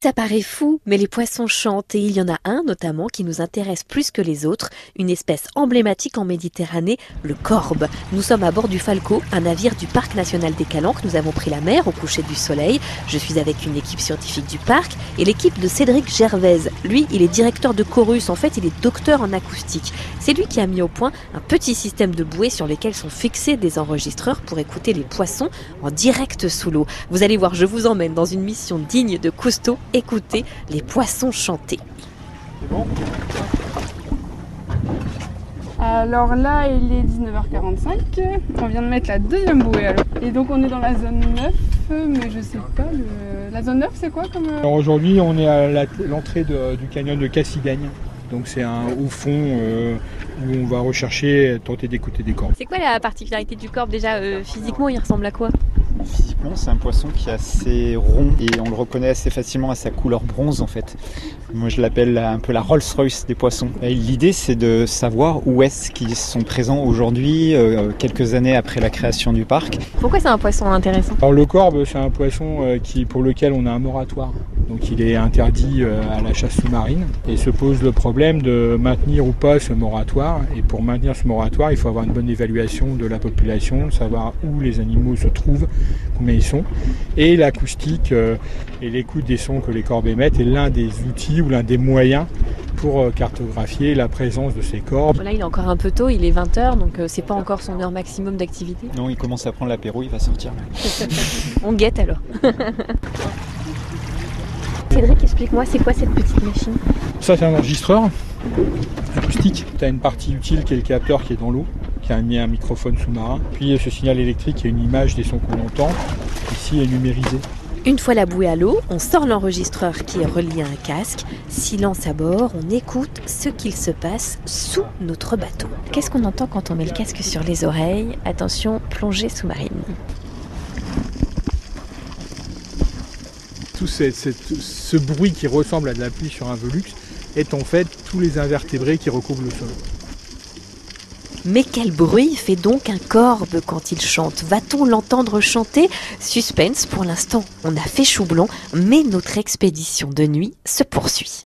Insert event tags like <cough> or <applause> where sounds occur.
Ça paraît fou, mais les poissons chantent et il y en a un notamment qui nous intéresse plus que les autres, une espèce emblématique en Méditerranée, le corbe. Nous sommes à bord du Falco, un navire du Parc national des Calanques. Nous avons pris la mer au coucher du soleil. Je suis avec une équipe scientifique du parc et l'équipe de Cédric Gervaise. Lui, il est directeur de Chorus, en fait il est docteur en acoustique. C'est lui qui a mis au point un petit système de bouées sur lesquels sont fixés des enregistreurs pour écouter les poissons en direct sous l'eau. Vous allez voir, je vous emmène dans une mission digne de Cousteau écouter les poissons chanter. Alors là, il est 19h45. On vient de mettre la deuxième bouée à l'eau. Et donc, on est dans la zone 9, mais je sais pas. La zone 9, c'est quoi comme. Euh Alors aujourd'hui, on est à l'entrée du canyon de Cassigagne. Donc c'est un haut fond euh, où on va rechercher, tenter d'écouter des corps. C'est quoi la particularité du corps déjà euh, Physiquement, il ressemble à quoi? C'est un poisson qui est assez rond et on le reconnaît assez facilement à sa couleur bronze en fait. Moi, je l'appelle un peu la Rolls-Royce des poissons. L'idée, c'est de savoir où est-ce qu'ils sont présents aujourd'hui, euh, quelques années après la création du parc. Pourquoi c'est un poisson intéressant? Alors le corbe, c'est un poisson euh, qui, pour lequel on a un moratoire. Donc il est interdit euh, à la chasse sous-marine et se pose le problème de maintenir ou pas ce moratoire. Et pour maintenir ce moratoire, il faut avoir une bonne évaluation de la population, savoir où les animaux se trouvent, combien ils sont. Et l'acoustique euh, et l'écoute des sons que les corbeaux émettent est l'un des outils ou l'un des moyens pour euh, cartographier la présence de ces corps. Là, il est encore un peu tôt, il est 20h, donc c'est pas encore son heure maximum d'activité. Non, il commence à prendre l'apéro, il va sortir. <laughs> On guette alors. <laughs> Cédric, explique-moi, c'est quoi cette petite machine? Ça, c'est un enregistreur acoustique. Tu as une partie utile qui est le capteur qui est dans l'eau, qui a mis un microphone sous-marin. Puis ce signal électrique qui est une image des sons qu'on entend. Ici est numérisé. Une fois la bouée à l'eau, on sort l'enregistreur qui est relié à un casque. Silence à bord, on écoute ce qu'il se passe sous notre bateau. Qu'est-ce qu'on entend quand on met le casque sur les oreilles? Attention, plongée sous-marine. Tout ce bruit qui ressemble à de la pluie sur un velux est en fait tous les invertébrés qui recouvrent le sol. Mais quel bruit fait donc un corbe quand il chante? Va-t-on l'entendre chanter? Suspense pour l'instant, on a fait chou blanc, mais notre expédition de nuit se poursuit.